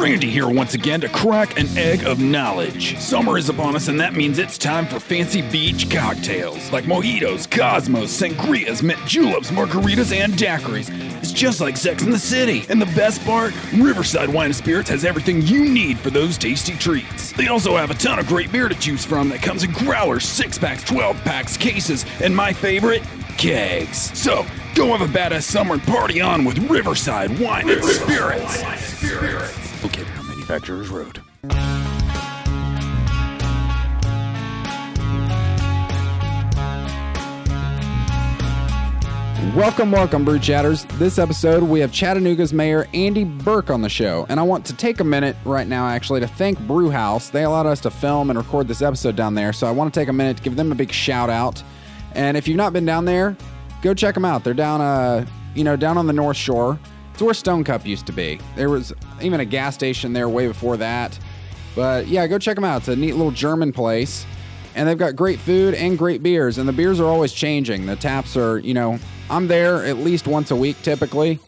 Randy here once again to crack an egg of knowledge. Summer is upon us, and that means it's time for fancy beach cocktails like mojitos, cosmos, sangrias, mint juleps, margaritas, and daiquiris. It's just like Sex in the City. And the best part, Riverside Wine and Spirits has everything you need for those tasty treats. They also have a ton of great beer to choose from that comes in growlers, six packs, 12 packs, cases, and my favorite, kegs. So, go have a badass summer and party on with Riverside Wine and Spirits. Located on Manufacturers Road. Welcome, welcome, Brew Chatters. This episode, we have Chattanooga's Mayor Andy Berke on the show. And I want to take a minute right now, actually, to thank Brewhouse. They allowed us to film and record this episode down there. So I want to take a minute to give them a big shout out. And if you've not been down there, go check them out. They're down, uh, you know, down on the North Shore. It's where Stone Cup used to be. There was even a gas station there way before that. But yeah, go check them out. It's a neat little German place. And they've got great food and great beers. And the beers are always changing. The taps are, you know, I'm there at least once a week typically.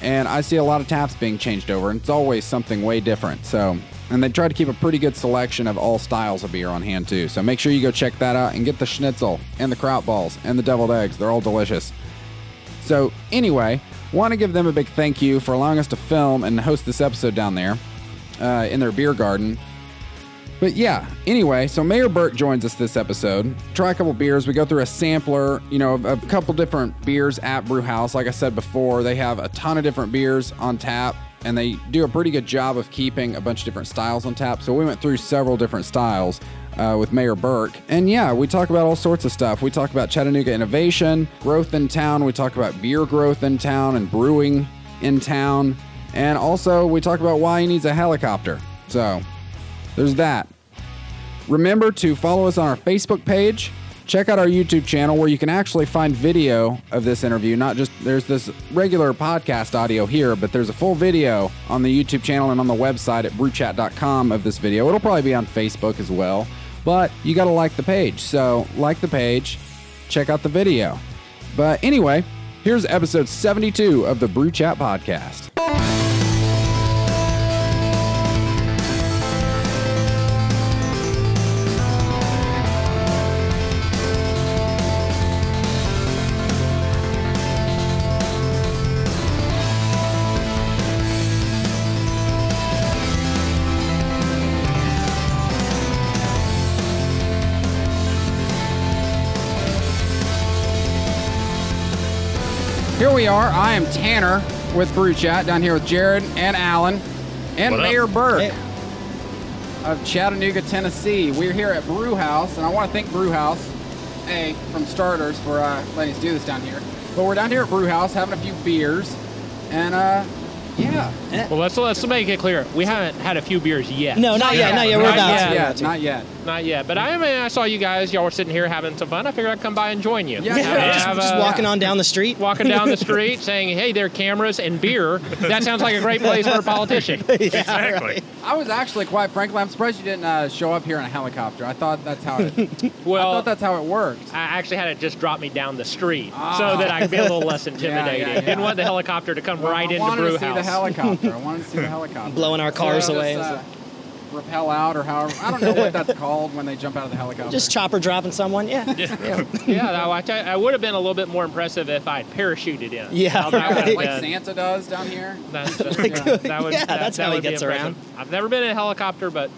And I see a lot of taps being changed over. And it's always something way different. So, and they try to keep a pretty good selection of all styles of beer on hand too. So make sure you go check that out and get the schnitzel and the kraut balls and the deviled eggs. They're all delicious. So, anyway, want to give them a big thank you for allowing us to film and host this episode down there uh, in their beer garden. But yeah, anyway, so Mayor Berke joins us this episode. Try a couple beers. We go through a sampler, you know, of a couple different beers at Brewhouse. Like I said before, they have a ton of different beers on tap, and they do a pretty good job of keeping a bunch of different styles on tap. So we went through several different styles uh, with Mayor Berke. And yeah, we talk about all sorts of stuff. We talk about Chattanooga innovation, growth in town. We talk about beer growth in town and brewing in town. And also, we talk about why he needs a helicopter. So there's that. Remember to follow us on our Facebook page. Check out our YouTube channel where you can actually find video of this interview. Not just there's this regular podcast audio here, but there's a full video on the YouTube channel and on the website at brewchat.com of this video. It'll probably be on Facebook as well. But you got to like the page. So, like the page, check out the video. But anyway, here's episode 72 of the Brew Chat podcast. Here we are. I am Tanner with Brew Chat down here with Jared and Alan and What up? Mayor Berke of Chattanooga, Tennessee. We're here at Brew House, and I want to thank Brew House, A, from starters, for uh, letting us do this down here. But we're down here at Brew House having a few beers, and uh, yeah. Well, let's let's make it clear. We haven't had a few beers yet. No, not yet, not yet. We're Not about yet. to. yeah, We're about to. not yet. Not yet. But I mean, I saw you guys. Y'all were sitting here having some fun. I figured I'd come by and join you. Yeah, Have yeah, a- Just, have just a- walking on down the street. Walking down the street, saying, "Hey, there are cameras and beer." That sounds like a great place for a politician. exactly. I was actually, quite frankly, I'm surprised you didn't uh, show up here in a helicopter. I thought that's how it. I Well, thought that's how it worked. I actually had it just drop me down the street Ah. so that I could be a little less Yeah, intimidating. yeah, yeah. Didn't want the helicopter to come Well, right I into wanted Brew to see the helicopter. I wanted to see the helicopter. Blowing our cars So away. just, uh, rappel out or however. I don't know what that's called when they jump out of the helicopter. Just chopper dropping someone. Yeah. Yeah. yeah, no, I, I would have been a little bit more impressive if I had parachuted in. Yeah, Now, that would have right. like Santa does down here. That's, uh, Like, yeah, that would, yeah, that, that's that how he would be gets impressive. I've never been in a helicopter, but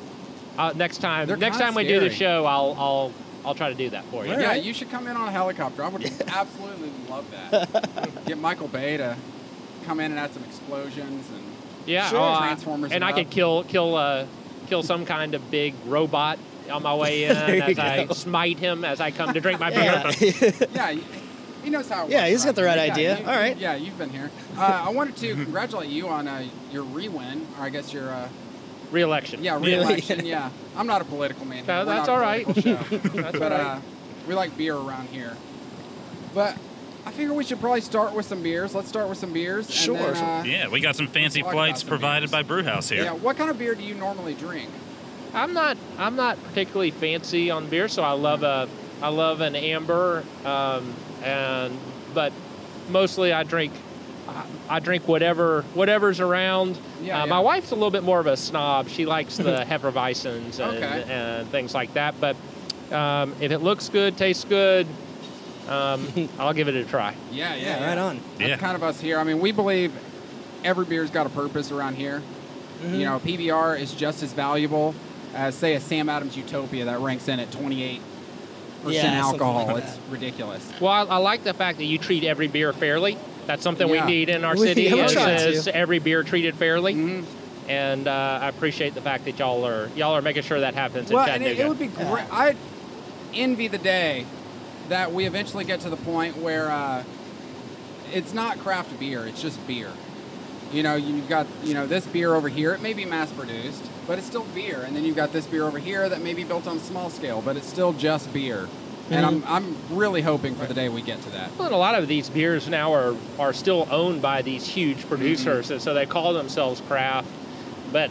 uh, next time, They're next kinda time we do the show, I'll, I'll, I'll try to do that for you. Yeah, you should come in on a helicopter. I would absolutely love that. Get Michael Bay to come in and add some explosions and Yeah, Sure. oh, I- Transformers and I up. could kill, kill, uh, kill some kind of big robot on my way in There you as I go. smite him as I come to drink my Yeah. beer. yeah. he- He knows how. It Yeah, works he's got the right here. idea. you- All right. Yeah, you've been here. Uh, I wanted to congratulate you on uh, your re-win, or I guess your uh, Re-election. yeah re-election. yeah, I'm not a political man. No, that's not a all right. political show. That's but all right. uh, we like beer around here. But I figure we should probably start with some beers. Let's start with some beers. and Sure, then, uh, Yeah, we got some fancy flights some provided beers. by Brewhouse here. Yeah. What kind of beer do you normally drink? I'm not I'm not particularly fancy on beer, so I love a I love an amber, um, and but mostly I drink I drink whatever whatever's around. Yeah, uh, yeah. My wife's a little bit more of a snob. She likes the Hefeweizens and, Okay. and things like that. But um, if it looks good, tastes good, um, I'll give it a try. Yeah, Yeah, right on. That's Yeah. kind of us here. I mean, we believe every beer's got a purpose around here. Mm-hmm. You know, PBR is just as valuable as, say, a Sam Adams Utopia that ranks in at 28% Yeah, something alcohol. like it's ridiculous. Well, I, I like the fact that you treat every beer fairly. That's something Yeah. we need in our We- city. yeah, we is, is every beer treated fairly. Mhm. And uh, I appreciate the fact that y'all are y'all are making sure that happens Well, in and it, Chattanooga. it would be great. I envy the day that we eventually get to the point where uh, it's not craft beer; it's just beer. You know, you've got you know this beer over here. It may be mass produced, but it's still beer. And then you've got this beer over here that may be built on small scale, but it's still just beer. And I'm I'm really hoping for the day we get to that. Well, and a lot of these beers now are, are still owned by these huge producers, and so they call themselves craft, but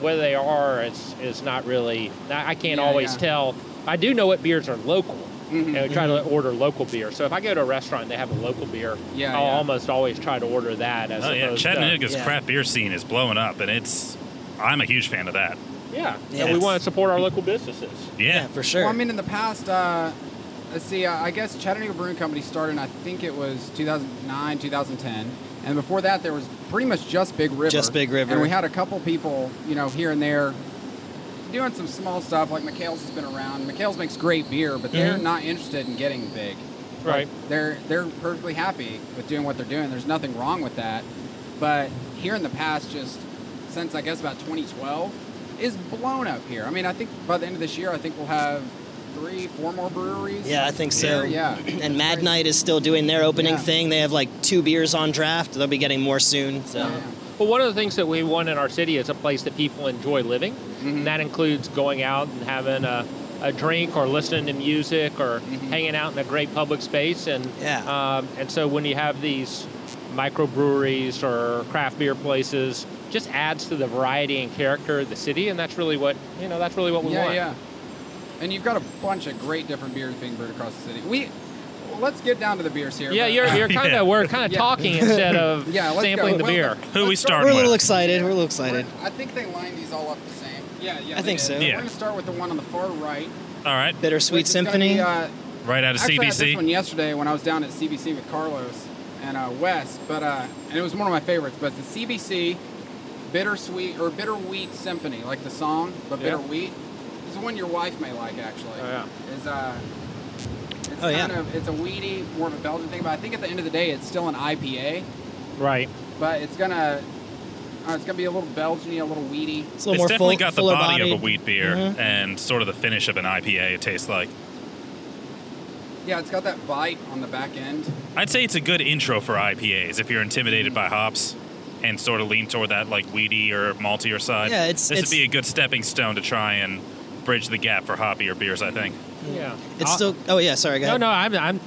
whether they are, it's, it's not really. I I can't Yeah, always yeah. tell. I do know what beers are local. Mhm. And we try to order local beer. So if I go to a restaurant and they have a local beer, Yeah, I'll yeah. almost always try to order that as Oh yeah, opposed Chattanooga's Yeah. craft beer scene is blowing up, and it's. I'm a huge fan of that. yeah. Yeah, and we want to support our local businesses. Yeah. Yeah, for sure. Well, I mean, in the past, uh, let's see, uh, I guess Chattanooga Brewing Company started in, I think it was 2009, 2010. And before that, there was pretty much just Big River. Just Big River. And we had a couple people, you know, here and there doing some small stuff. Like McHale's has been around. McHale's makes great beer, but they're Mhm. not interested in getting big. Right. They're they're perfectly happy with doing what they're doing. There's nothing wrong with that. But here in the past, just since I guess about 2012, is blown up here. I mean, I think by the end of this year, I think we'll have three, four more breweries. yeah, I think so. Here, yeah. And Mad Knight is still doing their opening Yeah. thing. They have like two beers on draft. They'll be getting more soon. So Yeah. Well, one of the things that we want in our city is a place that people enjoy living. Mhm. And that includes going out and having a, a drink or listening to music or hanging out in a great public space. And Yeah. um, and so when you have these microbreweries or craft beer places, just adds to the variety and character of the city. And that's really what you know. That's really what we yeah, want. yeah. yeah. And you've got a bunch of great different beers being brewed across the city. We let's get down to the beers here. Yeah, you're, you're kind of Yeah. we're kind of Yeah. talking instead of Yeah, sampling go. the Well, beer. Who we start- starting we're a little with? excited. We're a little excited. I think they line these all up the same. Yeah, yeah. I think did. so. Yeah. We're gonna start with the one on the far right. All right. Bittersweet which is gonna Symphony. be, uh, Right out of Actually, I had this CBC. one yesterday when I was down at CBC with Carlos and uh, Wes, but uh, and it was one of my favorites. But the CBC Bittersweet or Bitter Wheat Symphony, like the song, but Bitter Yeah. Wheat. It's the one your wife may like actually. Oh, yeah. Is uh, it's Oh, yeah. of it's a weedy, more of a Belgian thing, but I think at the end of the day, it's still an IPA, Right. but it's gonna. Uh, it's gonna be a little Belgian-y, a little weedy. It's a little more definitely full, got the fuller body of a wheat beer Mhm. and sort of the finish of an IPA. It tastes like. Yeah, it's got that bite on the back end. I'd say it's a good intro for IPAs if you're intimidated by hops and sort of lean toward that like weedy or maltier side. Yeah, it's- this it's- would be a good stepping stone to try and bridge the gap for hoppier beers. I think. Yeah. It's I'll- still. Oh yeah, sorry. Go No, ahead. no, I'm, I'm,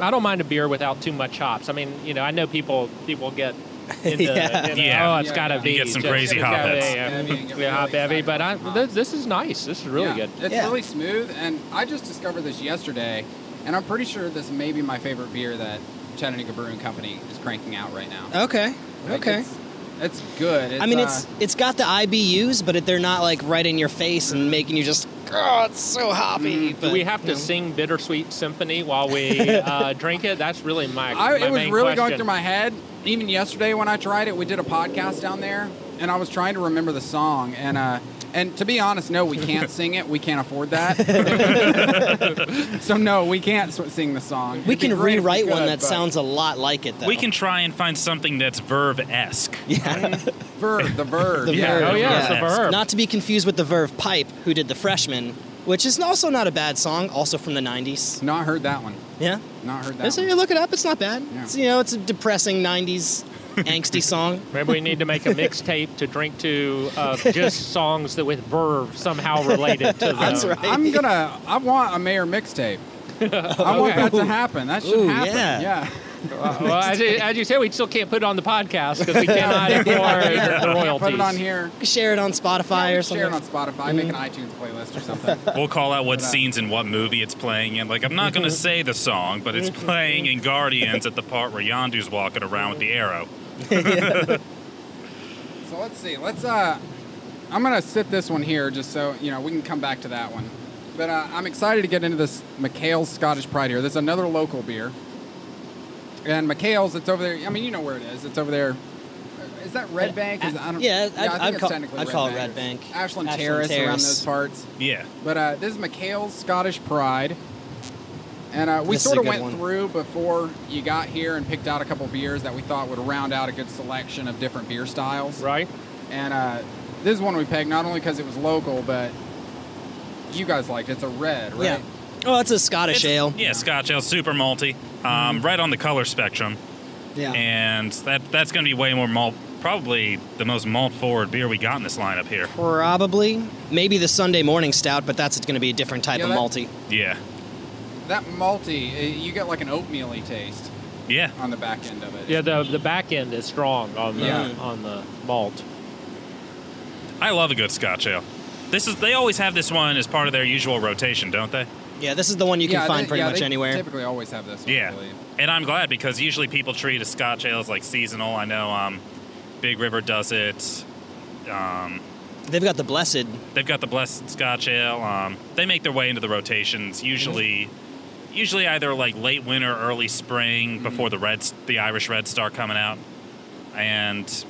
I, I don't mind a beer without too much hops. I mean, you know, I know people people get into, Yeah. you know, Yeah. oh, it's Yeah, got to yeah. be You get some just- crazy it's hop heads. yeah, Heavy and get yeah, hop heavy, but I, excited this, this is nice. This is really Yeah, good. It's Yeah. really smooth, and I just discovered this yesterday, and I'm pretty sure this may be my favorite beer that Chattanooga Brewing Company is cranking out right now. Okay. Like, Okay. It's, it's good. It's, I mean, uh, it's it's got the IBUs, but it, they're not like right in your face and making you just. Oh, it's so hoppy. Do But, we have to you know. sing Bittersweet Symphony while we uh, drink it? That's really my, I, my it was main really going through my head. Even yesterday when I tried it, we did a podcast down there, and I was trying to remember the song. And uh, and to be honest, no, we can't sing it. We can't afford that. so no, we can't sing the song. We It'd can great if we rewrite one that sounds a lot like it, though. We can try and find something that's verve esque. Yeah. Verve, the verve. The Yeah. Verve. Oh, yeah, it's the Yeah. verb. Not to be confused with the Verve Pipe, who did the Freshman, which is also not a bad song, also from the '90s. Not heard that one. Yeah. Not heard that. So one. you look it up. It's not bad. Yeah. It's, you know, it's a depressing '90s angsty song. Maybe we need to make a mixtape to drink to of just songs that with verve somehow related to the. That's right. I'm gonna. I want a mayor mixtape. I want Okay. that to happen. That should Ooh, happen. yeah. Yeah. Uh, well, as you, as you said, we still can't put it on the podcast because we cannot afford the royalties. Put it on here. Share it on Spotify Yeah, or Share something. it on Spotify. Make an iTunes playlist or something. We'll call out what uh, scenes in what movie it's playing in. Like, I'm not going to say the song, but it's playing in Guardians at the part where Yondu's walking around with the arrow. So let's see. Let's. uh I'm gonna sit this one here just so you know we can come back to that one. But uh, I'm excited to get into this McHale's Scottish Pride here. There's another local beer, and McHale's. It's over there. I mean, you know where it is. It's over there. Uh, that Red Bank? Is, I don't, Yeah, I'd- I think I'd it's call- technically I'd Red call it Red Bank. Ashland, Ashland Terrace, around those parts. Yeah. But uh, this is McHale's Scottish Pride. And uh, we This sort of went one. through before you got here and picked out a couple beers that we thought would round out a good selection of different beer styles. Right? And uh, this is one we pegged not only because it was local, but you guys liked it. It's a red, right? Yeah. Oh, it's a Scottish It's- ale. Yeah, Scotch ale, super malty, um, right on the color spectrum, Yeah. and that that's going to be way more malt. Probably the most malt forward beer we got in this lineup here. Probably. Maybe the Sunday morning stout, but that's going to be a different type Yeah, of that- malty. Yeah, That malty, uh, you get like an oatmeal-y taste yeah. on the back end of it. Yeah, the the back end is strong on the Yeah. on the malt. I love a good Scotch ale. This is they always have this one as part of their usual rotation, don't they? Yeah, this is the one you can Yeah, find they- pretty yeah, much they anywhere. Typically, always have this. One, I Yeah, believe. and I'm glad because usually people treat a Scotch ale as like seasonal. I know um, Big River does it. Um, They've got the Blessed. they've got the Blessed Scotch Ale. Um, they make their way into the rotations usually, usually either like late winter, early spring mm-hmm. before the Reds, the Irish Reds start coming out. And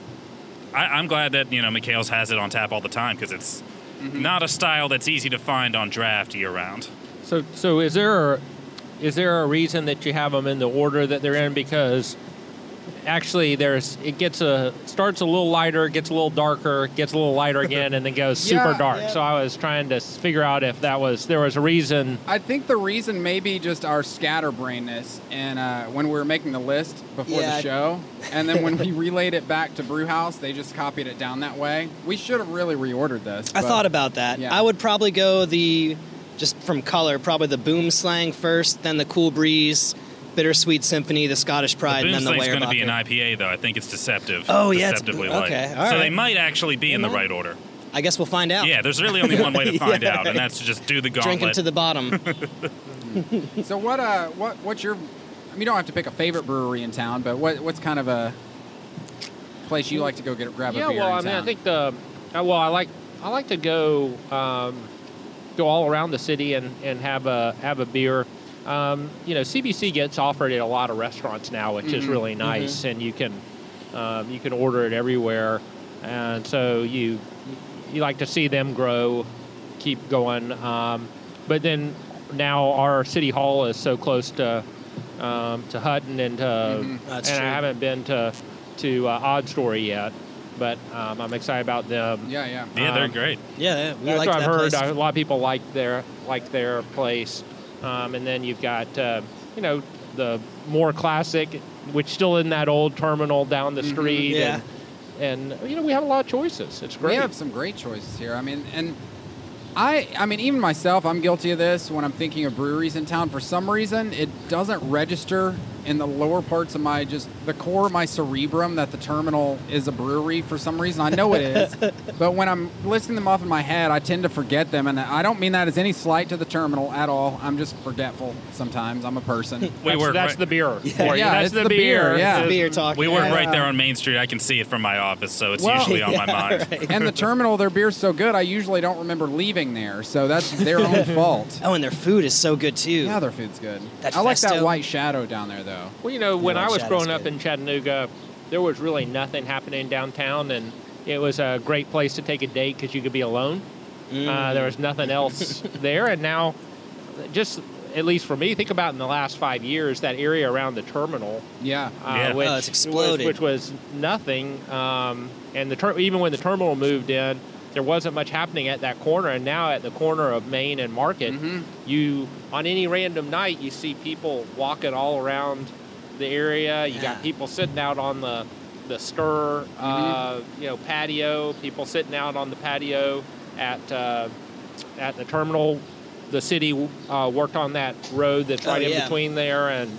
I, I'm glad that you know McHale's has it on tap all the time because it's mm-hmm. not a style that's easy to find on draft year round. So so is there a, is there a reason that you have them in the order that they're in? Because actually, there's it gets a starts a little lighter, gets a little darker, gets a little lighter again, and then goes super dark. yeah. So I was trying to figure out if that was there was a reason. I think the reason may be just our scatterbrainness, and uh, when we were making the list before Yeah. the show, and then when we relayed it back to Brewhouse, they just copied it down that way. We should have really reordered this. I but- thought about that. Yeah. I would probably go the, just from color, probably the Boom Slang first, then the Cool Breeze, Bittersweet Symphony, the Scottish Pride, Boom and then the Sling's going to be an IPA though. I think it's deceptive. Oh, yeah, it's- okay, light. all so they might actually be in the right order. I guess we'll find out. Yeah, there's really only one way to find Yeah, out, and that's to just do the Drink gauntlet. them to the bottom. So what? Uh, what? What's your? I mean, you don't have to pick a favorite brewery in town, but what? What's kind of a place you like to go get grab yeah, a beer Yeah, well, in I mean. I think the uh, well, I like I like to go um, go all around the city and, and have a have a beer. Um, you know, CBC gets offered at a lot of restaurants now, which is Mhm. really nice, and you can um, you can order it everywhere, and so you you like to see them grow, keep going. Um, but then now our city hall is so close to um, to Hutton and to, Mhm. That's and true. I haven't been to to uh, Odd Story yet, but um, I'm excited about them. yeah, yeah. yeah, they're um, great. yeah, yeah, we That's like what that I've heard. place. A lot of people like their like their place, um, and then you've got uh, you know the more classic, which still in that old terminal down the Mhm. street, Yeah. and, and you know we have a lot of choices. It's great. We have some great choices here. I mean, and I, I mean, even myself, I'm guilty of this when I'm thinking of breweries in town. For some reason, it doesn't register in the lower parts of my just the core of my cerebrum that the terminal is a brewery. For some reason, I know it is, but when I'm listing them off in my head, I tend to forget them, and I don't mean that as any slight to the terminal at all. I'm just forgetful sometimes. I'm a person. We that's, work that's right, the beer. for you. Yeah, that's it's the, the beer, yeah. It's- beer talk. we work Yeah. right there on Main Street. I can see it from my office, so it's Well- usually on my mind. right. and the terminal, their beer's so good, I usually don't remember leaving there. So that's their own fault. Oh, and their food is so good too. Yeah, their food's good. That I like that white shadow down there, though. Well, you know, when Yeah, I was growing up in Chattanooga, there was really nothing happening downtown, and it was a great place to take a date because you could be alone. Mm. Uh, there was nothing else there, and now, just at least for me, think about in the last five years that area around the terminal, Yeah. uh, Yeah. which, Oh, it's exploded. which was nothing. Um, and the ter- even when the terminal moved in, there wasn't much happening at that corner. And now at the corner of Main and Market, Mhm. you on any random night you see people walking all around the area. You Yeah. got people sitting out on the the stir, uh, you know, patio. People sitting out on the patio at uh, at the terminal. The city uh, worked on that road that's Oh, right in between there, and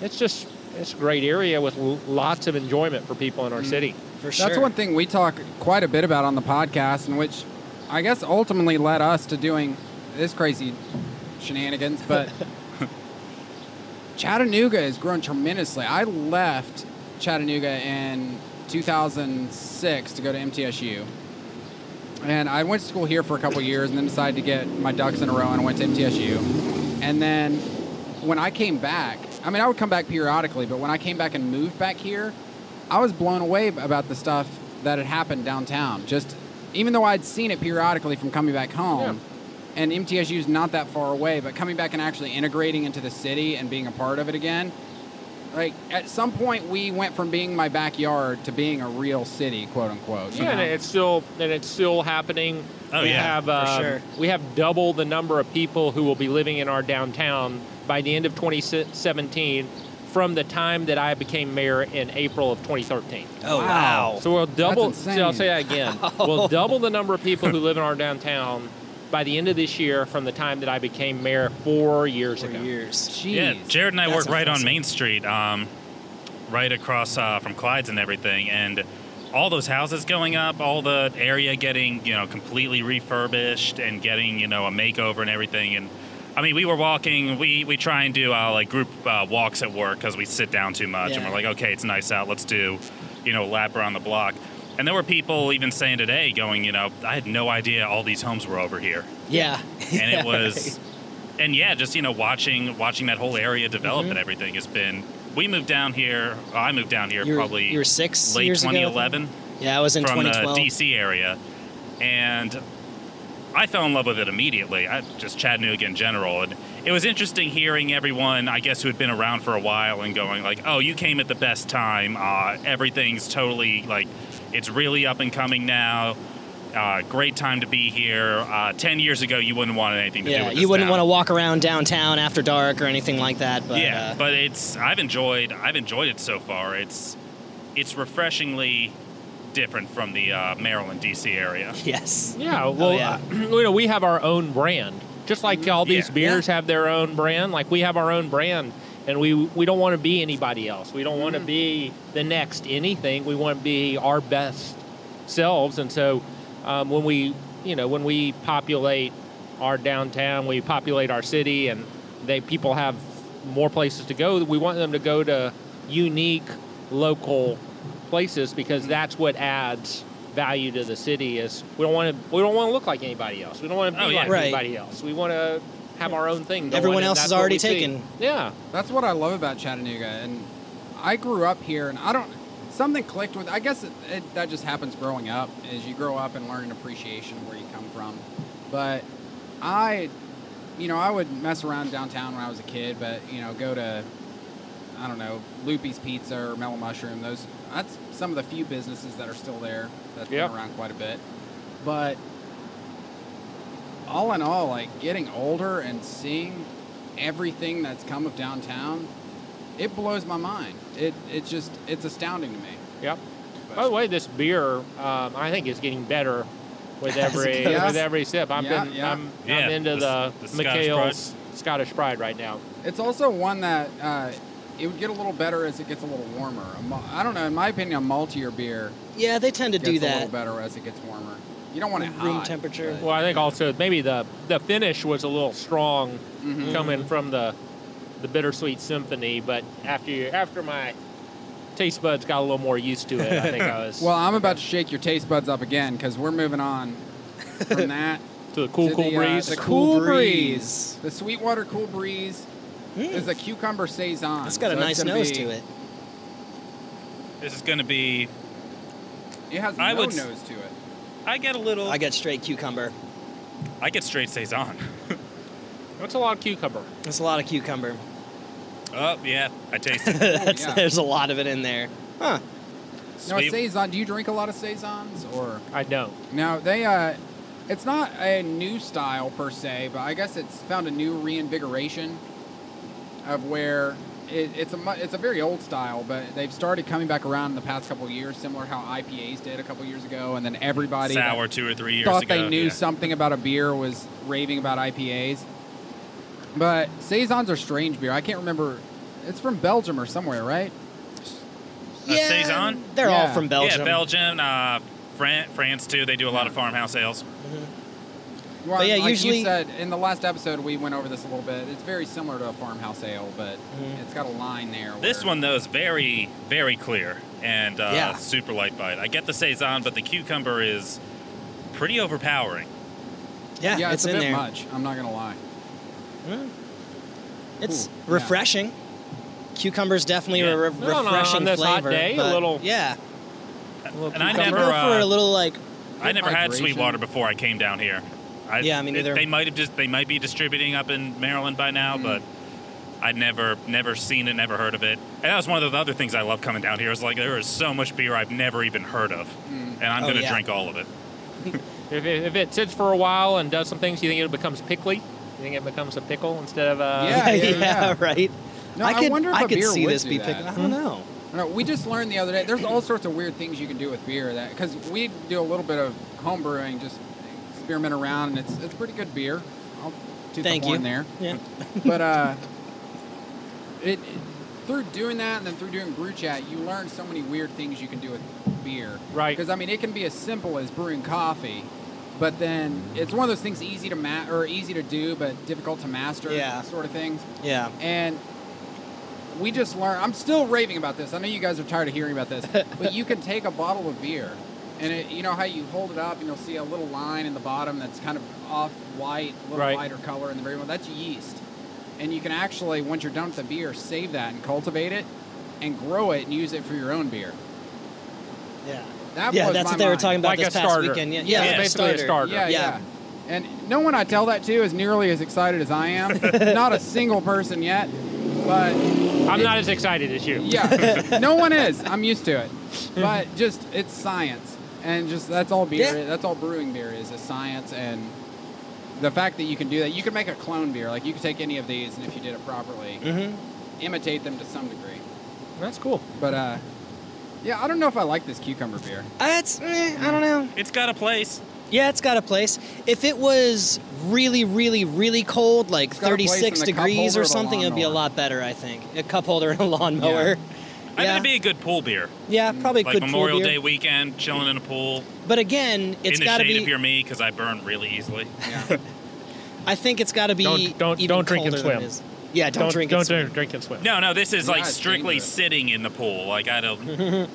it's just it's a great area with lots of enjoyment for people in our city. For sure. That's one thing we talk quite a bit about on the podcast, and which I guess ultimately led us to doing this crazy shenanigans. But Chattanooga has grown tremendously. I left Chattanooga in 2006 to go to MTSU. And I went to school here for a couple years and then decided to get my ducks in a row and I went to MTSU. And then when I came back, I mean, I would come back periodically, but when I came back and moved back here, I was blown away about the stuff that had happened downtown. Just even though I'd seen it periodically from coming back home, and MTSU is not that far away, but coming back and actually integrating into the city and being a part of it again, like at some point we went from being my backyard to being a real city, quote unquote. Yeah, and it's still and it's still happening. Oh, we yeah, have for uh, sure. we have double the number of people who will be living in our downtown by the end of 2017 from the time that I became mayor in April of 2013. oh Wow. wow. So we'll double. insane. So I'll say that again. We'll double the number of people who live in our downtown by the end of this year from the time that I became mayor four years For ago. years. Jeez. Yeah, Jared and I That's work right on. Main Street, um, right across uh, from Clyde's and everything, and all those houses going up, all the area getting you know completely refurbished and getting you know a makeover and everything. And I mean, we were walking. We we try and do uh, like group uh, walks at work because we sit down too much, and we're like, okay, it's nice out. Let's do you know a lap around the block. And there were people even saying today, going, you know, I had no idea all these homes were over here Yeah. and it was and yeah just you know watching watching that whole area develop Mm-hmm. and everything has been we moved down here i moved down here You were- probably you were six late years ago, 2011 Yeah, I was in from the 2012. dc area and i fell in love with it immediately I, just chattanooga in general and it was interesting hearing everyone i guess who had been around for a while and going like oh you came at the best time uh, everything's totally like it's really up and coming now uh, great time to be here. Uh, Ten years ago, you wouldn't want anything to do Yeah, you wouldn't town. want to walk around downtown after dark or anything like that. But yeah, uh, but it's I've enjoyed I've enjoyed it so far. It's it's refreshingly different from the uh, Maryland D.C. area. yes. Yeah, well, yeah. uh, you know, we have our own brand, just like all these Yeah. beers have their own brand. Like we have our own brand, and we we don't want to be anybody else. We don't want to be the next anything. We want to be our best selves. And so, um, when we, you know, when we populate our downtown, we populate our city, and they people have more places to go. We want them to go to unique local places because that's what adds value to the city. Is we don't want to we don't want to look like anybody else. We don't want to be Oh, yeah. like Right. anybody else. We want to have our own thing. Everyone else is already we see. taken. Yeah, That's what I love about Chattanooga, and I grew up here, and I don't. Something clicked with. I guess it, it, that just happens growing up. Is you grow up and learn an appreciation of where you come from. But I, you know, I would mess around downtown when I was a kid, but you know, go to, I don't know, Lupi's Pizza or Mellow Mushroom. Those that's some of the few businesses that are still there. That's Yep. been around quite a bit. But all in all, like getting older and seeing everything that's come of downtown, it blows my mind. It it's just it's astounding to me. yep. By the way, this beer um, I think is getting better with every good. with every sip. I've Yeah, been yeah. I'm, Yeah, I'm into the- the, the Scottish McHale's Scottish Pride right now. It's also one that uh, it would get a little better as it gets a little warmer. I don't know. In my opinion, a maltier beer Yeah, they tend to gets do a little that. better as it gets warmer. You don't want it Room hot, temperature. but- Well, I think also maybe the the finish was a little strong Mhm. coming from the the bittersweet symphony, but after you, after my taste buds got a little more used to it, I think I was Well, I'm about to shake your taste buds up again because we're moving on from that. to the cool to cool the, uh, breeze. the Cool cool breeze. breeze. The Sweetwater Cool Breeze is a cucumber saison. It's got a nice nose be- to it. This is going to be. It has I no would nose to it. I get a little. I get straight cucumber. I get straight saison. That's a lot of cucumber. That's a lot of cucumber. oh yeah, I taste it. That's, yeah. There's a lot of it in there. Huh. No, Sweet- saison. Do you drink a lot of saisons or? I don't. No, they. uh It's not a new style per se, but I guess it's found a new reinvigoration of where it, it's a it's a very old style, but they've started coming back around in the past couple of years, similar how IPAs did a couple of years ago, and then everybody Sour two or three years thought ago. they knew yeah. something about a beer was raving about IPAs. But saisons are strange beer. I can't remember. it's from Belgium or somewhere, right? Uh, Saison? They're all from Belgium. Yeah, Belgium, uh, Fran- France too. They do a lot of farmhouse ales. Well, But yeah, like usually- you said in the last episode, we went over this a little bit. It's very similar to a farmhouse ale, but Mm-hmm. it's got a line there. This one though is very, very clear and uh, Yeah. super light bite. I get the saison, but the cucumber is pretty overpowering. Yeah, yeah, it's, it's, a in bit there. much. I'm not gonna lie. It's Ooh, yeah. refreshing. Cucumber's definitely Yeah. a re- No, no, refreshing on this hot flavor. day, a little- yeah. And I You never, go for uh, a little like I never had Sweetwater before I came down here. I, Yeah, me it- neither. They might have just they might be distributing up in Maryland by now, Mm. but I'd never never seen it, never heard of it. And that was one of the other things I love coming down here. Is like there is so much beer I've never even heard of, and I'm Oh, gonna yeah. drink all of it. If it, if it sits for a while and does some things, you think it becomes pickly? You think it becomes a pickle instead of a. Yeah, yeah, yeah. right. No, I I could wonder if I a could beer see would this do be that. I don't know. No, we just learned the other day. There's all sorts of weird things you can do with beer. That because we do a little bit of home brewing, just experiment around, and it's it's pretty good beer. I'll toot Thank the you. there. Yeah. but uh, it, it through doing that and then through doing brew chat, you learn so many weird things you can do with beer. Right. Because I mean, it can be as simple as brewing coffee, but then it's one of those things easy to ma- or easy to do but difficult to master. Yeah. Sort of things. Yeah. And we just learned. I'm still raving about this. I know you guys are tired of hearing about this, but you can take a bottle of beer, and it, you know how you hold it up and you'll see a little line in the bottom that's kind of off white, a little Right. lighter color in the very one. That's yeast, and you can actually, once you're done with the beer, save that and cultivate it, and grow it and use it for your own beer. Yeah. That yeah, that's what they were talking about Like this a past starter. weekend. Yeah, Yeah, yeah, basically a starter. Yeah, yeah. Yeah. And no one I tell that to is nearly as excited as I am. Not a single person yet, but I'm not as excited as you. Yeah, no one is. I'm used to it. But just it's science, and just that's all beer. Yeah. That's all brewing beer is. Is science, and the fact that you can do that. You can make a clone beer. Like you could take any of these, and if you did it properly, Mhm. imitate them to some degree. That's cool. But uh, yeah, I don't know if I like this cucumber beer. Uh, it's eh, I don't know. It's got a place. Yeah, it's got a place. If it was really, really, really cold, like got a place 36 in the cup degrees or something, it'd be a lot better. I think a cup holder and a lawnmower. I think Yeah, it'd be a good pool beer, yeah, probably a like good Memorial pool beer. Day weekend, chilling in a pool But again, it's got to be. In the shade be. if you're me, because I burn really easily. Yeah. I think it's got to be Don't- don't- even don't drink and colder than swim. Yeah, don't, Don't drink don't and swim. drink, drink and swim. No, no, this is Yeah, like strictly dangerous. sitting in the pool. Like I don't,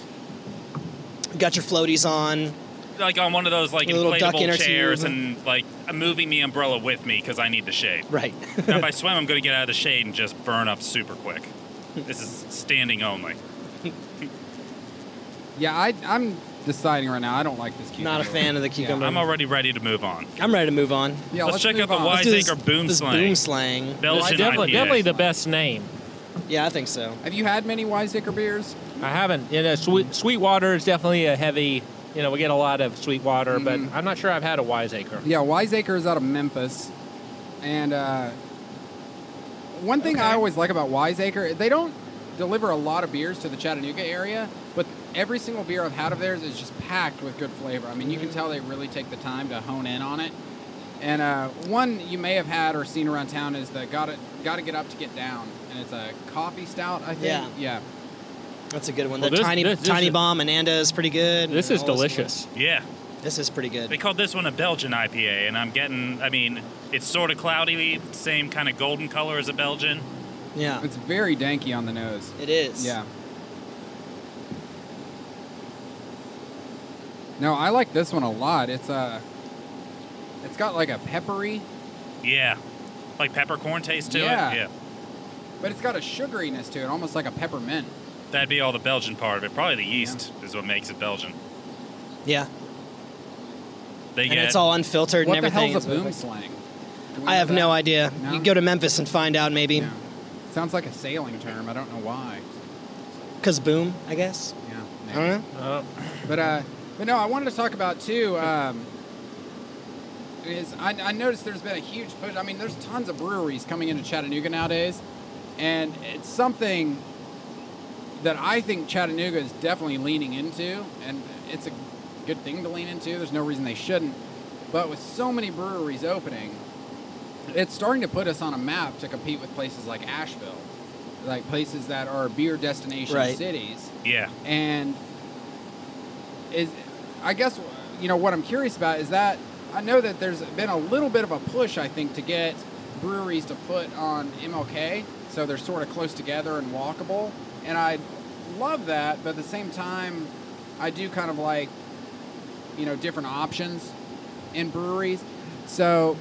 Got your floaties on. like on one of those like little inflatable chairs, mm-hmm. and like I'm moving the umbrella with me because I need the shade. Right. now, if I swim, I'm going to get out of the shade and just burn up super quick. This is standing only. yeah, I, I'm deciding right now. I don't like this cucumber. Not a fan of the cucumber. I'm already ready to move on. I'm ready to move on. Yeah, Let's let's, check out the on. wise- Let's do this, Wiseacre boom this slang. boom slang. Belgian definitely, IPA. definitely the best name. Yeah, I think so. Have you had many Wiseacre beers? I haven't. You know, sweet Sweetwater is definitely a heavy. You know, we get a lot of Sweetwater, but Mhm. I'm not sure I've had a Wiseacre. Yeah, Wiseacre is out of Memphis, and uh, one thing I always like about Wiseacre, they don't deliver a lot of beers to the Chattanooga area, but every single beer I've had of theirs is just packed with good flavor. I mean, you can tell they really take the time to hone in on it. And uh, one you may have had or seen around town is the got to got to get up to get down, and it's a coffee stout. I think. Yeah. Yeah. That's a good one. Well, the this- tiny this- this tiny is- bomb Ananda is pretty good. This is delicious. Yeah. This is pretty good. they called this one a Belgian IPA, and I'm getting. I mean, it's sort of cloudy, same kind of golden color as a Belgian. Yeah, It's very danky on the nose. it is. Yeah. No, I like this one a lot. It's uh it's got like a peppery, Yeah, like peppercorn taste to Yeah. it. Yeah, but it's got a sugariness to it, almost like a peppermint. that'd be all the Belgian part of it. Probably the yeast is what makes it Belgian. Yeah, They and get it's all unfiltered what and the everything. hell's a boom slang? I have that? no idea. No? You go to Memphis and find out maybe. Yeah. Sounds like a sailing term. I don't know why. Cause boom, I guess. Yeah. I don't know. Uh, But uh, but no, I wanted to talk about too. Um, is I, I noticed there's been a huge push. I mean, there's tons of breweries coming into Chattanooga nowadays, and it's something that I think Chattanooga is definitely leaning into, and it's a good thing to lean into. There's no reason they shouldn't. But with so many breweries opening, it's starting to put us on a map to compete with places like Asheville. like places that are beer destination Right. cities. Yeah. And is I guess you know what I'm curious about is that I know that there's been a little bit of a push I think to get breweries to put on MLK so they're sort of close together and walkable and I love that but at the same time I do kind of like you know different options in breweries so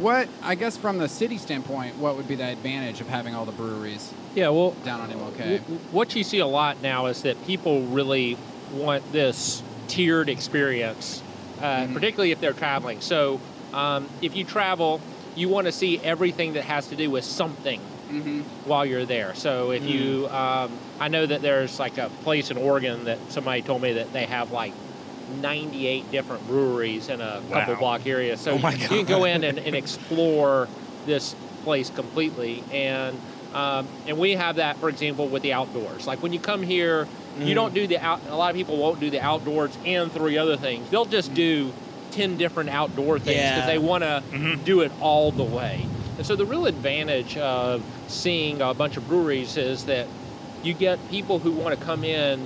what I guess from the city standpoint what would be the advantage of having all the breweries Yeah, well, down on MLK what you see a lot now is that people really want this tiered experience, uh, Mhm. particularly if they're traveling. So, um, if you travel, you want to see everything that has to do with something mm-hmm. while you're there. So, if you, um, I know that there's like a place in Oregon that somebody told me that they have like 98 different breweries in a couple block area. So Oh you can go in and, and explore this place completely. And um, and we have that, for example, with the outdoors. Like when you come here, you Mm. don't do the out. A lot of people won't do the outdoors and three other things. They'll just do 10 different outdoor things because Yeah. they want to Mhm. do it all the way. And so the real advantage of seeing a bunch of breweries is that you get people who want to come in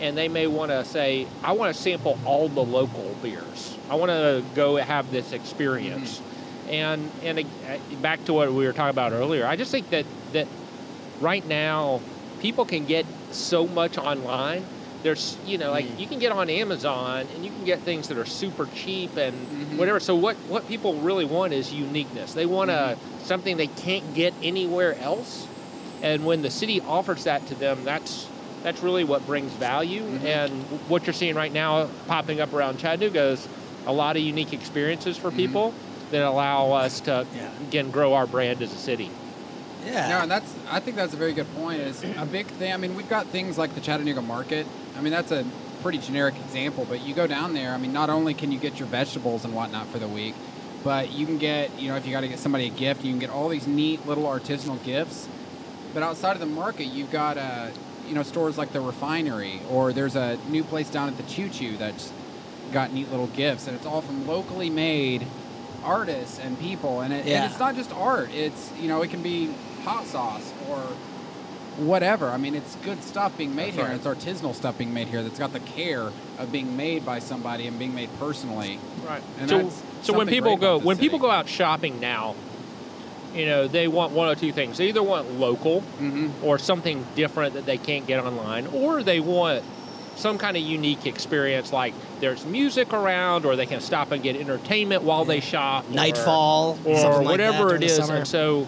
and they may want to say, I want to sample all the local beers. I want to go have this experience. And and uh, back to what we were talking about earlier, I just think that that right now people can get so much online. There's you know like you can get on Amazon and you can get things that are super cheap and Mhm. whatever. So what what people really want is uniqueness. They want a something they can't get anywhere else. And when the city offers that to them, that's that's really what brings value. And what you're seeing right now popping up around Chattanooga is a lot of unique experiences for people that allow us to Yeah. again grow our brand as a city. Yeah. No, and that's I think that's a very good point. Is a big thing. I mean, we've got things like the Chattanooga Market. I mean, that's a pretty generic example, but you go down there. I mean, not only can you get your vegetables and whatnot for the week, but you can get you know if you got to get somebody a gift, you can get all these neat little artisanal gifts. But outside of the market, you've got uh, you know stores like the Refinery, or there's a new place down at the Choo Choo that's got neat little gifts, and it's all from locally made artists and people, and, it, Yeah. and it's not just art. It's you know it can be hot sauce or whatever. I mean, it's good stuff being made That's here, right. and it's artisanal stuff being made here that's got the care of being made by somebody and being made personally. Right. And so that's so when people go about the when people go out shopping now, you know they want one or two things. They either want local Mm-hmm. or something different that they can't get online, or they want some kind of unique experience like there's music around or they can stop and get entertainment while they shop Nightfall or, something like that whatever during it the is summer. and so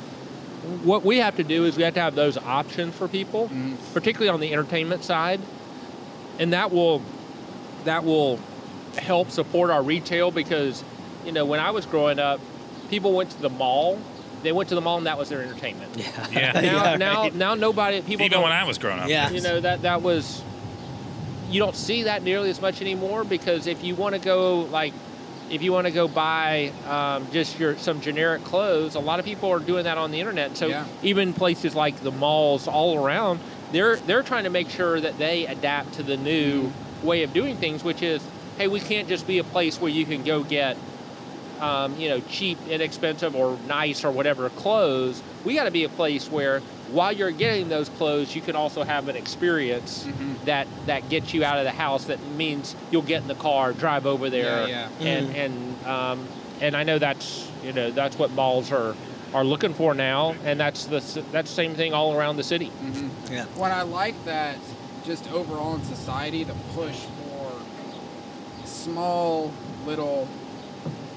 what we have to do is we have to have those options for people Mhm. particularly on the entertainment side and that will that will help support our retail because you know when i was growing up people went to the mall they went to the mall and that was their entertainment Yeah. Yeah. now Yeah, now right. now nobody people Even when I was growing up. Yeah. you know that that was you don't see that nearly as much anymore because if you want to go like if you want to go buy um, just your some generic clothes a lot of people are doing that on the internet so Yeah. even places like the malls all around they're they're trying to make sure that they adapt to the new way of doing things which is hey we can't just be a place where you can go get um, you know, cheap, inexpensive, or nice, or whatever clothes. We got to be a place where, while you're getting those clothes, you can also have an experience Mhm. that that gets you out of the house. That means you'll get in the car, drive over there, Yeah, and and um, and I know that's you know that's what malls are are looking for now, and that's the s- that's the same thing all around the city. Mm-hmm. Yeah. What I like that just overall in society, the push for small little.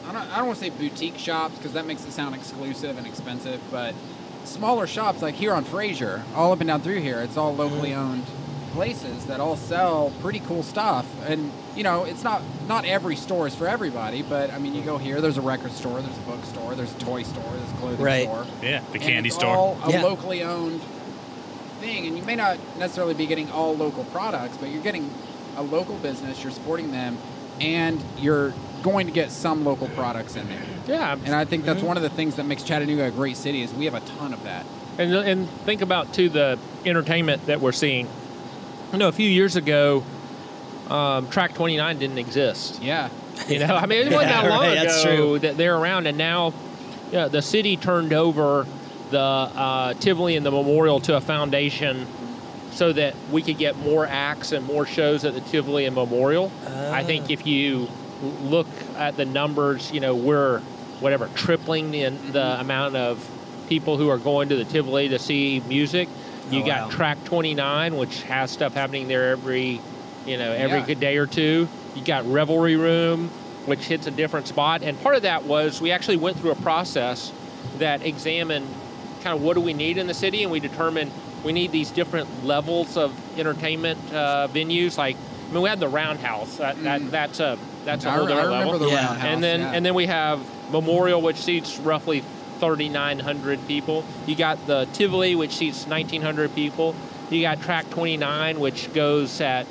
I don't, I don't want to say boutique shops because that makes it sound exclusive and expensive, but smaller shops like here on Frazier, all up and down through here, it's all locally mm-hmm. owned places that all sell pretty cool stuff. And you know, it's not not every store is for everybody, but I mean, you mm-hmm. go here, there's a record store, there's a bookstore, there's a toy store, there's a clothing Right. store. Yeah, the And candy it's store. all a Yeah. locally owned thing, and you may not necessarily be getting all local products, but you're getting a local business. You're supporting them, and you're going to get some local products in there. Yeah, And I think that's one of the things that makes Chattanooga a great city is we have a ton of that. And, and think about too the entertainment that we're seeing. You know, a few years ago, um, Track 29 didn't exist. Yeah. You know, I mean, it wasn't Yeah, that long right, ago that's true. that they're around, and now yeah, the city turned over the uh, Tivoli and the Memorial to a foundation so that we could get more acts and more shows at the Tivoli and Memorial. I think if you look at the numbers, you know, we're whatever tripling the, the amount of people who are going to the Tivoli to see music. You Oh, got wow. Track 29, which has stuff happening there every, you know, every Yeah. good day or two. You got Revelry Room, which hits a different spot. And part of that was we actually went through a process that examined kind of what do we need in the city, and we determined we need these different levels of entertainment uh, venues. Like, I mean, we had the Roundhouse. That, that that's a that's a whole I different remember level. the Yeah. roundhouse. and then yeah. and then we have Memorial, which seats roughly 3,900 people. You got the Tivoli, which seats 1,900 people. You got Track 29, which goes at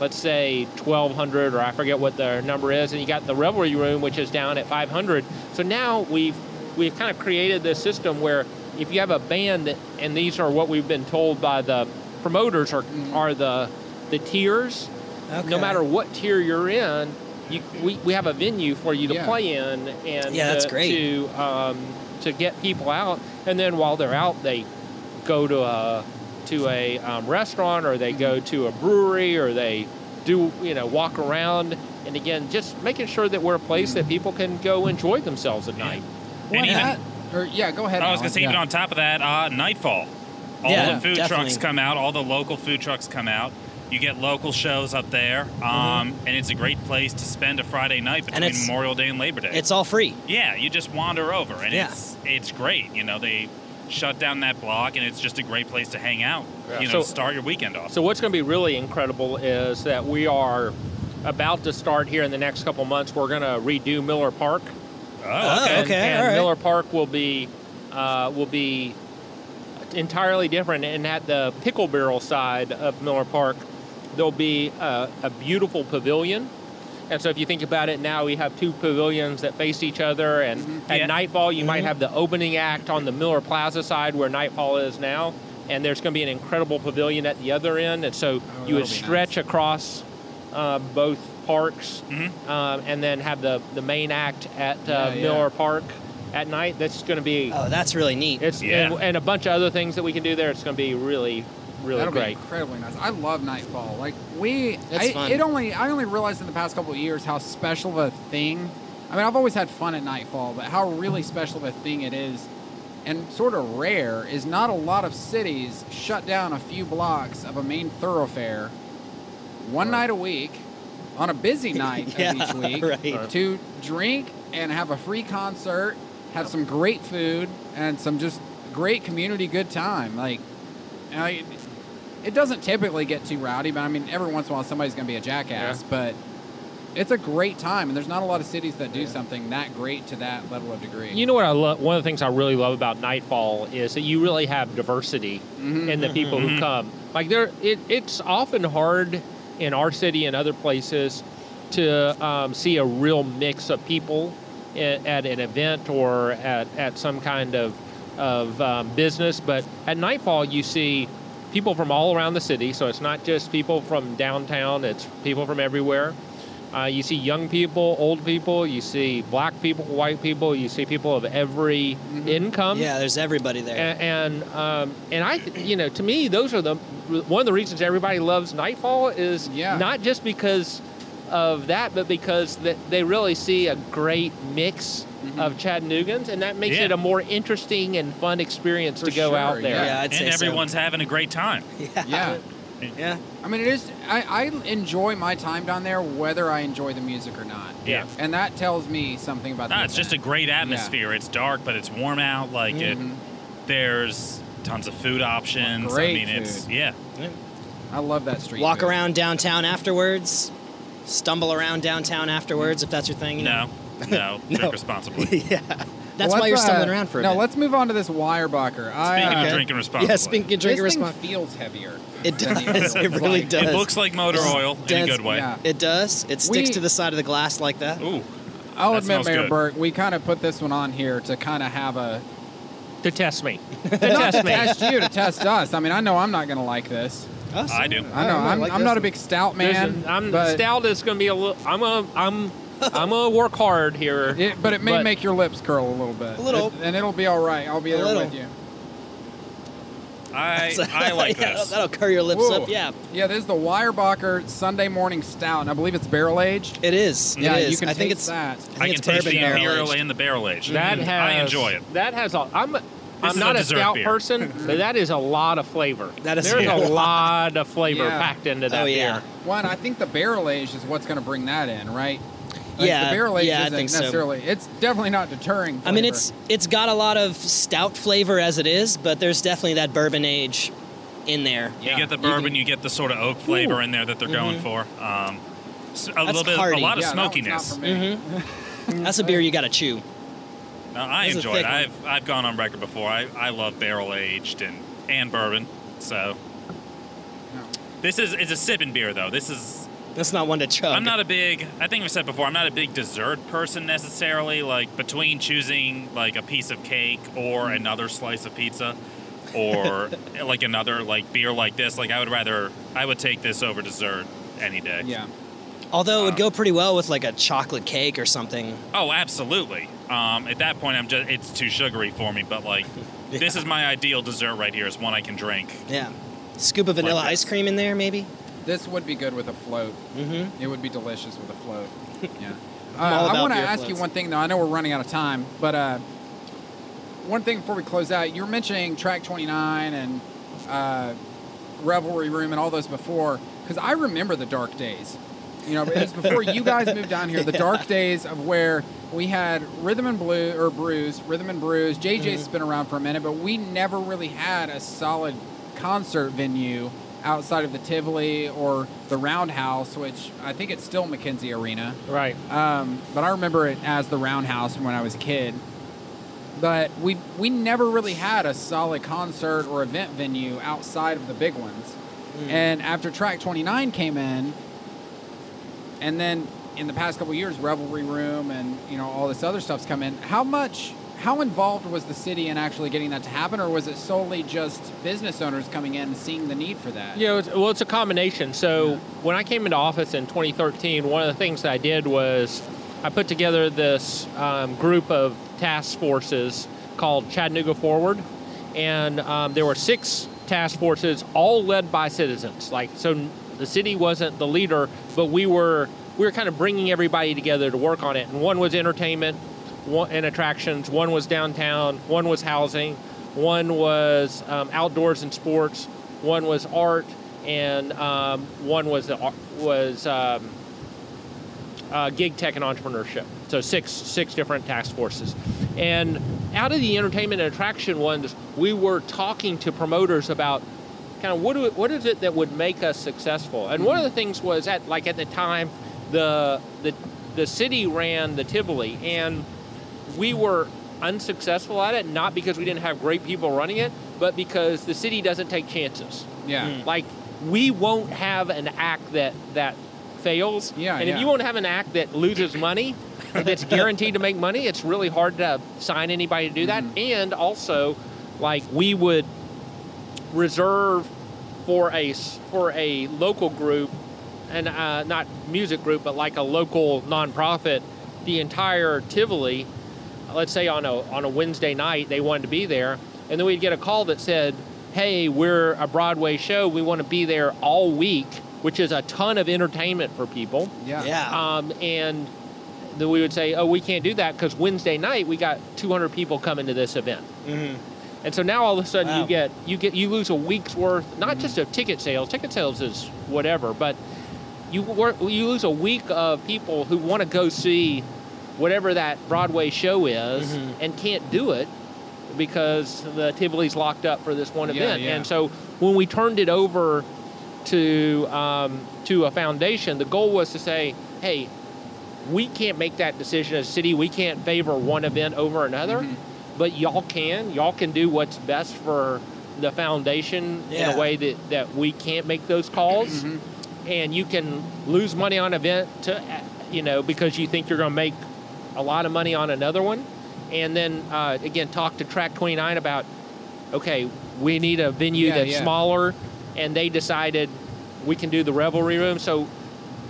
let's say 1,200, or I forget what the number is, and you got the Revelry Room, which is down at 500. So now we've we've kind of created this system where if you have a band, that, and these are what we've been told by the promoters are mm-hmm. are the the tiers. Okay. No matter what tier you're in, you, we, we have a venue for you to Yeah. play in and Yeah, that's to, great. to um, to get people out. And then while they're out, they go to a to a um, restaurant or they go to a brewery or they do you know walk around. And again, just making sure that we're a place that people can go enjoy themselves at night. Well, And even- that- or, yeah, go ahead. I was going to say, yeah. even on top of that, uh, Nightfall. All Yeah, the food definitely. trucks come out. All the local food trucks come out. You get local shows up there, um, and it's a great place to spend a Friday night Mm-hmm. And between it's- Memorial Day and Labor Day. It's all free. yeah, you just wander over, and Yeah. it's it's great. You know, they shut down that block, and it's just a great place to hang out. Yeah. You know, So- start your weekend off. So what's going to be really incredible is that we are about to start here in the next couple months. We're going to redo Miller Park. oh, Oh, okay. and, okay, and all right. Miller Park will be uh, will be entirely different. And at the pickle barrel side of Miller Park, there'll be a, a beautiful pavilion. And so, if you think about it now, we have two pavilions that face each other. And Mm-hmm. at Yeah. nightfall, you might have the opening act on the Miller Plaza side where Nightfall is now. And there's going to be an incredible pavilion at the other end. And so, you Oh, that'll would be stretch across uh, both parks Mhm. um, and then have the, the main act at uh, Yeah, yeah. Miller Park at night. That's going to be Oh, that's really neat. it's Yeah. and, and a bunch of other things that we can do there. It's going to be really really That'll be great. incredibly nice. I love Nightfall. Like we, I, it only I only realized in the past couple of years how special of a thing. I mean, I've always had fun at Nightfall, but how really mm-hmm. special of a thing it is, and sort of rare, is not a lot of cities shut down a few blocks of a main thoroughfare one night a week on a busy night Yeah, of each week right. to drink and have a free concert, have some great food, and some just great community good time. Like, know, it, it doesn't typically get too rowdy, but I mean, every once in a while somebody's going to be a jackass. Yeah. But it's a great time, and there's not a lot of cities that do something that great to that level of degree. You know what I love? One of the things I really love about Nightfall is that you really have diversity Mhm. in the people Mhm. who come. Like there, it, it's often hard in our city and other places to um, see a real mix of people at, at an event or at, at some kind of of um, business. But at Nightfall, you see people from all around the city. So it's not just people from downtown; it's people from everywhere. Uh, you see young people, old people. You see black people, white people. You see people of every income. yeah, there's everybody there. A- And um, and I, you know, to me, those are the one of the reasons everybody loves Nightfall is Yeah. not just because of that, but because that they really see a great mix of Chattanoogan's, and that makes Yeah. it a more interesting and fun experience For to go sure, out there. yeah, I'd say and so. everyone's having a great time. yeah. Yeah. I mean, it is. I, I enjoy my time down there, whether I enjoy the music or not. Yeah. And that tells me something about. No, the it's just a great atmosphere. It's dark, but it's warm out. Like it, Mhm. there's tons of food options. Great I mean, it's food. yeah. I love that street. Walk food. around downtown afterwards. Stumble around downtown afterwards if that's your thing. You know? No, no, No. drink responsibly. yeah. That's Well, why you're stumbling uh, around for a No, bit. let's move on to this Weyerbacher. I, Speaking uh, of drinking responsibly, Yeah, speaking of drinking this thing response. feels heavier. It does. It really Like, does. it looks like motor oil in a good way. Yeah. It does. It sticks We- to the side of the glass like that. Ooh, I'll That admit, Mayor good. Berke, we kind of put this one on here to kind of have a To test me, to not test to me. test you, to test us. I mean, I know I'm not going to like this. Us? I do. I know I'm, like I'm not a big stout man. a- I'm but stout is going to be a little. I'm gonna. I'm. I'm gonna work hard here. It, but it may But- make your lips curl a little bit. A little. It- and it'll be all right. I'll be A there little. with you. I I like yeah, this. That'll curl your lips Whoa. up. Yeah, Yeah, this is the Weyerbacher Sunday Morning Stout, and I believe it's barrel aged. it is. Yeah, it is. you can I think taste it's. that. I think I can it's taste the barrel imperial aged. and the barrel aged. That mm-hmm. has I enjoy it. That has a. I'm. I'm not a a, stout beer. person, but that is a lot of flavor. That is There's a a lot. lot of flavor Yeah. packed into that Oh, yeah. beer. One, I think the barrel aged is what's going to bring that in, right? Like, Yeah, the barrel aged yeah, isn't think so. necessarily. It's definitely not deterring. I mean, it's it's got a lot of stout flavor as it is, but there's definitely that bourbon age in there. You get the You can- bourbon, you get the sort of oak flavor in there that they're going for. Um, s- a little bit, hearty. a lot of yeah, smokiness. Not for me. That's a beer you got to chew. No, I This enjoy it. one. I've I've gone on record before. I, I love barrel aged and and bourbon. So this is it's a sipping beer though. This is That's not one to chug. I'm not a big. I think I've said before. I'm not a big dessert person necessarily. Like between choosing like a piece of cake or another slice of pizza, or like another like beer like this. Like I would rather I would take this over dessert any day. Yeah. Although it would go pretty well with like a chocolate cake or something. Oh, absolutely. Um, at that point, I'm just it's too sugary for me. But like, this is my ideal dessert right here. Is one I can drink. Yeah. Scoop of vanilla Like ice cream in there, maybe. This would be good with a float. Mm-hmm. It would be delicious with a float. Yeah. Uh, I want to ask you one thing though. I know we're running out of time, but uh, one thing before we close out, you were mentioning Track 29 and uh, Revelry Room and all those before, because I remember the dark days. You know, it was before you guys moved down here. The dark days of where we had Rhythm and Blue or Brews, Rhythm and Brews. JJ's Mm-hmm. been around for a minute, but we never really had a solid concert venue outside of the Tivoli or the Roundhouse, which I think it's still McKenzie Arena. Right. Um, but I remember it as the Roundhouse when I was a kid. But we we never really had a solid concert or event venue outside of the big ones. And after Track 29 came in, and then in the past couple of years, Revelry Room and you know all this other stuff's come in. How much? How involved was the city in actually getting that to happen, or was it solely just business owners coming in and seeing the need for that? Yeah, it's, well, it's a combination. So when I came into office in 2013, one of the things that I did was I put together this um, group of task forces called Chattanooga Forward, and um, there were six task forces, all led by citizens. Like so, the city wasn't the leader, but we were we were kind of bringing everybody together to work on it. And one was entertainment, and attractions. One was downtown. One was housing. One was um, outdoors and sports. One was art, and um, one was the, was um, uh, gig tech and entrepreneurship. So six six different task forces, and out of the entertainment and attraction ones, we were talking to promoters about kind of what do, what is it that would make us successful. And one of the things was at like at the time, the the the city ran the Tivoli, and we were unsuccessful at it not because we didn't have great people running it, but because the city doesn't take chances. Yeah. Like we won't have an act that that fails. Yeah, And yeah. if you won't have an act that loses money, that's guaranteed to make money, it's really hard to sign anybody to do that. Mm-hmm. And also, like we would reserve for a for a local group, and uh, not music group, but like a local nonprofit, the entire Tivoli. Let's say on a on a Wednesday night they wanted to be there, and then we'd get a call that said, "Hey, we're a Broadway show. We want to be there all week," which is a ton of entertainment for people. Yeah. Yeah. Um, and then we would say, "Oh, we can't do that because Wednesday night we got 200 people coming to this event." Mhm. And so now all of a sudden Wow. you get you get you lose a week's worth, not just of ticket sales. Ticket sales is whatever, but you work, you lose a week of people who want to go see whatever that Broadway show is Mhm. and can't do it because the Tivoli's locked up for this one Yeah, event. yeah. And so when we turned it over to um, to a foundation, the goal was to say, hey, we can't make that decision as a city. We can't favor one event over another, Mhm. but y'all can. Y'all can do what's best for the foundation in a way that, that we can't make those calls. Mhm. And you can lose money on an event to, you know, because you think you're going to make a lot of money on another one. And then uh, again, talk to Track 29 about, okay, we need a venue Yeah, that's yeah. smaller, and they decided we can do the revelry room. So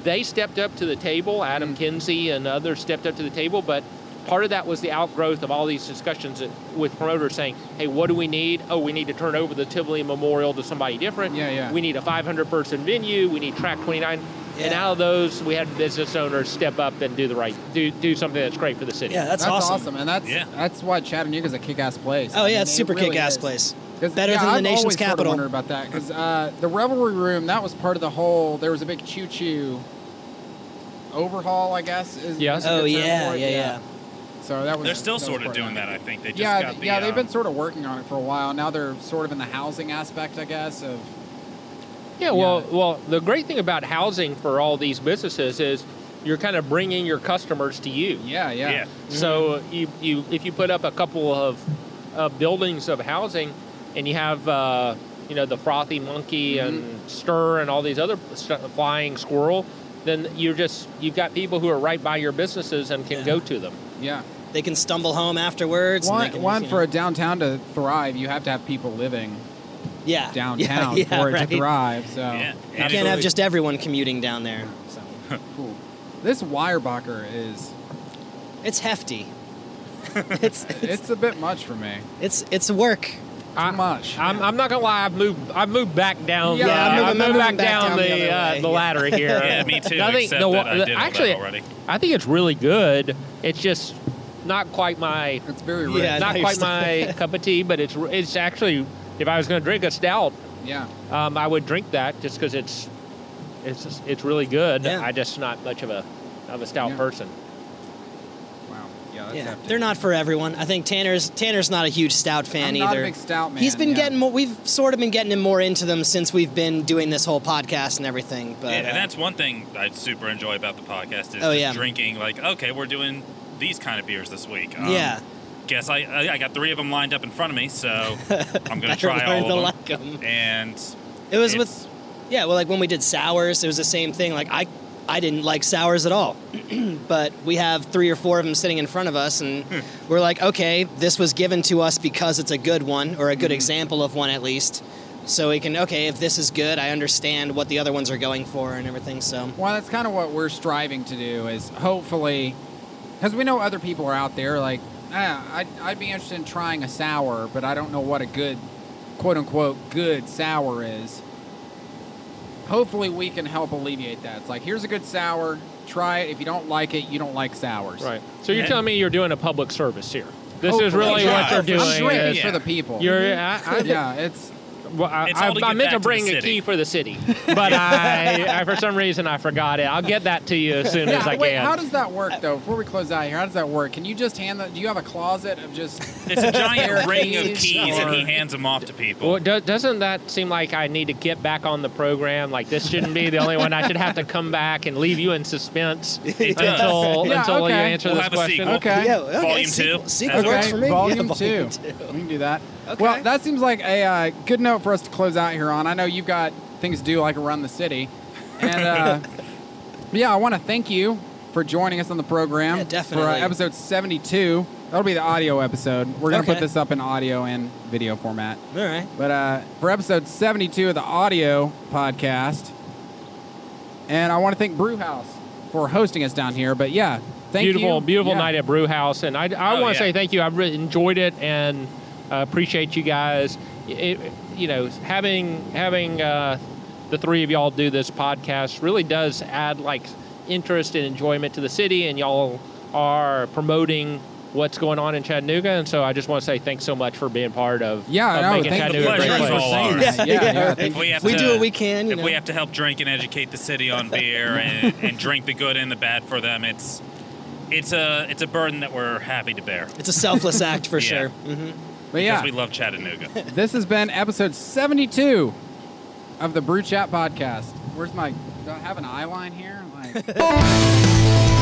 they stepped up to the table. Adam Mm. Kinsey and others stepped up to the table, but part of that was the outgrowth of all these discussions with promoters saying, "Hey, what do we need? Oh, we need to turn over the Tivoli Memorial to somebody different. Yeah, yeah. We need a 500 person venue. We need track 29." And Yeah. out of those, we had business owners step up and do the right, do do something that's great for the city. Yeah, that's, awesome. awesome. and that's Yeah. that's why Chattanooga's a kick-ass place. Oh I yeah, mean, it's it super really kick-ass is. place. 'Cause, Better yeah, than the I've nation's always sort of about that because uh, the Revelry Room that was part of the whole. There was a big choo choo overhaul, I guess. Is, Yes. is a good Oh term yeah, yeah, yeah. So that was. They're still sort of doing that. I think they just yeah, got the yeah, they've um, been sort of working on it for a while. Now they're sort of in the housing aspect, I guess. Of Yeah, well, Yeah. well, the great thing about housing for all these businesses is you're kind of bringing your customers to you. yeah, yeah, yeah. So you, you if you put up a couple of uh, buildings of housing, and you have uh, you know the frothy monkey Mm-hmm. and stir and all these other st- flying squirrel, then you're just you've got people who are right by your businesses and can Yeah. go to them. yeah. They can stumble home afterwards. and One, they can, one you for know- a downtown to thrive, you have to have people living yeah downtown yeah, yeah, for it right. to thrive. So Yeah. You can't have just everyone commuting down there. So cool. This Weyerbacher is it's hefty. it's it's it's a bit much for me. it's it's work. I, much. I'm, I'm not gonna lie. I've moved. I've moved back down. Yeah, the, I'm moving- I've I'm moved moving back, back down, down the the uh, the yeah. ladder here. Yeah, me too, I think except the, that I did all that actually, already. I think it's really good. It's just not quite my It's very rich. Yeah. not quite my cup of tea, but it's it's actually if I was going to drink a stout, Yeah. um, I would drink that just because it's it's just- it's really good. Yeah. I just not much of a of a stout Yeah. person. Wow. Yeah, Yeah, they're not for everyone. I think Tanner's Tanner's not a huge stout fan I'm either. not a big stout man. He's been yeah. getting more. We've sort of been getting him more into them since we've been doing this whole podcast and everything. But Yeah, uh, and that's one thing I super enjoy about the podcast is Oh, just yeah. drinking. Like, okay, we're doing these kind of beers this week. Um, yeah, Guess I, I I got three of them lined up in front of me, so I'm gonna try learn all to of like 'em. them. And it was with yeah. Well, like when we did sours, it was the same thing. Like I I didn't like sours at all, but we have three or four of them sitting in front of us, and Hmm. we're like, okay, this was given to us because it's a good one or a good example of one at least. So we can okay, if this is good, I understand what the other ones are going for and everything. So Well, that's kind of what we're striving to do is hopefully, because we know other people are out there. Like, ah, I'd, I'd be interested in trying a sour, but I don't know what a good, quote unquote, good sour is. Hopefully, we can help alleviate that. It's like, here's a good sour. Try it. If you don't like it, you don't like sours. Right. So you're Yeah. telling me you're doing a public service here. This Hopefully. is really Yeah. what you're I'm doing. I'm doing it is for the people. You're. I, I, yeah, it's Well, I, I, I meant back to to bring a key for the city, but I, I, for some reason, I forgot it. I'll get that to you as soon as Yeah, I wait, can. how does that work though? Before we close out here, how does that work? Can you just hand the? Do you have a closet of just? it's a giant ring of keys keys, and he hands them off to people. well, do, doesn't that seem like I need to get back on the program? Like this shouldn't be the only one. I should have to come back and leave you in suspense It until Yeah, until you answer We'll this have question. sequel. Okay. yeah, okay, Volume sequel, two? Sequel Okay, works for me. Volume, Yeah, two. volume two. We can do that. Okay. Well, that seems like a uh, good note for us to close out here on. I know you've got things to do, like around the city, and uh, yeah, I want to thank you for joining us on the program Yeah, for uh, episode seventy-two. That'll be the audio episode. We're gonna put this up in audio and video format. All right. But uh, for episode 72 of the audio podcast, and I want to thank Brewhouse for hosting us down here. But yeah, thank beautiful, you. beautiful Yeah. night at Brewhouse, and I, I Oh, want to yeah. say thank you. I really enjoyed it and uh, appreciate you guys. It, you know, having having uh, the three of y'all do this podcast really does add like interest and enjoyment to the city, and y'all are promoting what's going on in Chattanooga. And so I just want to say thanks so much for being part of, Yeah, of no, making thank Chattanooga the a great pleasure is place. all ours. Yeah, Yeah, yeah, yeah. If we have We to, do what we can, you if know. we have to help drink and educate the city on beer and, and drink the good and the bad for them, it's it's a it's a burden that we're happy to bear It's a selfless act for Yeah. sure. hmm But because yeah, we love Chattanooga. this has been episode 72 of the Brew Chat podcast. Where's my? Do I have an eye line here? Like,